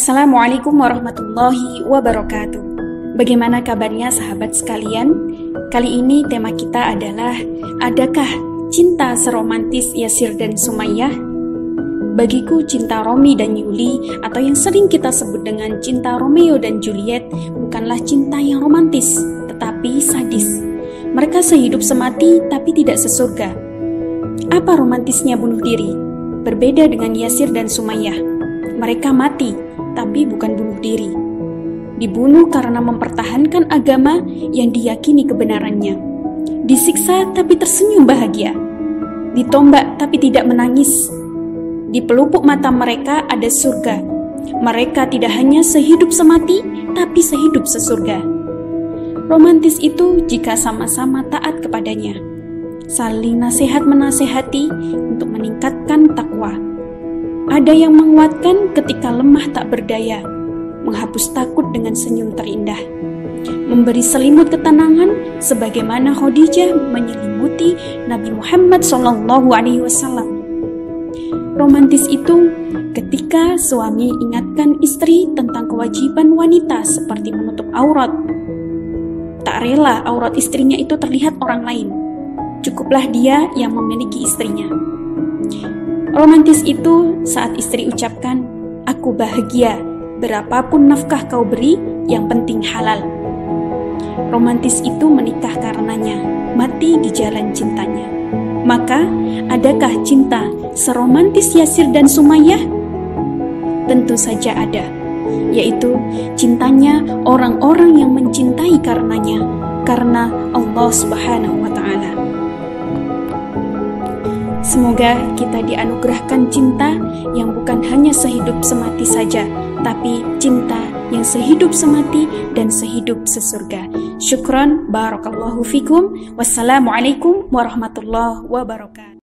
Assalamualaikum warahmatullahi wabarakatuh. Bagaimana kabarnya sahabat sekalian? Kali ini tema kita adalah Adakah cinta seromantis Yasir dan Sumayyah? Bagiku cinta Romi dan Yuli atau yang sering kita sebut dengan cinta Romeo dan Juliet bukanlah cinta yang romantis, tetapi sadis. Mereka sehidup semati tapi tidak sesurga. Apa romantisnya bunuh diri? Berbeda dengan Yasir dan Sumayyah. Mereka mati, tapi bukan bunuh diri. Dibunuh karena mempertahankan agama yang diyakini kebenarannya. Disiksa tapi tersenyum bahagia. Ditombak tapi tidak menangis. Di pelupuk mata mereka ada surga. Mereka tidak hanya sehidup semati, tapi sehidup sesurga. Romantis itu jika sama-sama taat kepadanya. Saling nasihat menasehati untuk meningkatkan takwa. Ada yang menguatkan ketika lemah tak berdaya, menghapus takut dengan senyum terindah, memberi selimut ketenangan sebagaimana Khadijah menyelimuti Nabi Muhammad SAW. Romantis itu ketika suami ingatkan istri tentang kewajiban wanita seperti menutup aurat. Tak rela aurat istrinya itu terlihat orang lain. Cukuplah dia yang memiliki istrinya. Romantis itu saat istri ucapkan, "Aku bahagia, berapapun nafkah kau beri, yang penting halal." Romantis itu menikah karenanya, mati di jalan cintanya. Maka, adakah cinta seromantis Yasir dan Sumayyah? Tentu saja ada, yaitu cintanya orang-orang yang mencintai karenanya, karena Allah Subhanahu wa Ta'ala. Semoga kita dianugerahkan cinta yang bukan hanya sehidup semati saja, tapi cinta yang sehidup semati dan sehidup sesurga. Syukron, barakallahu fikum. Wassalamualaikum warahmatullahi wabarakatuh.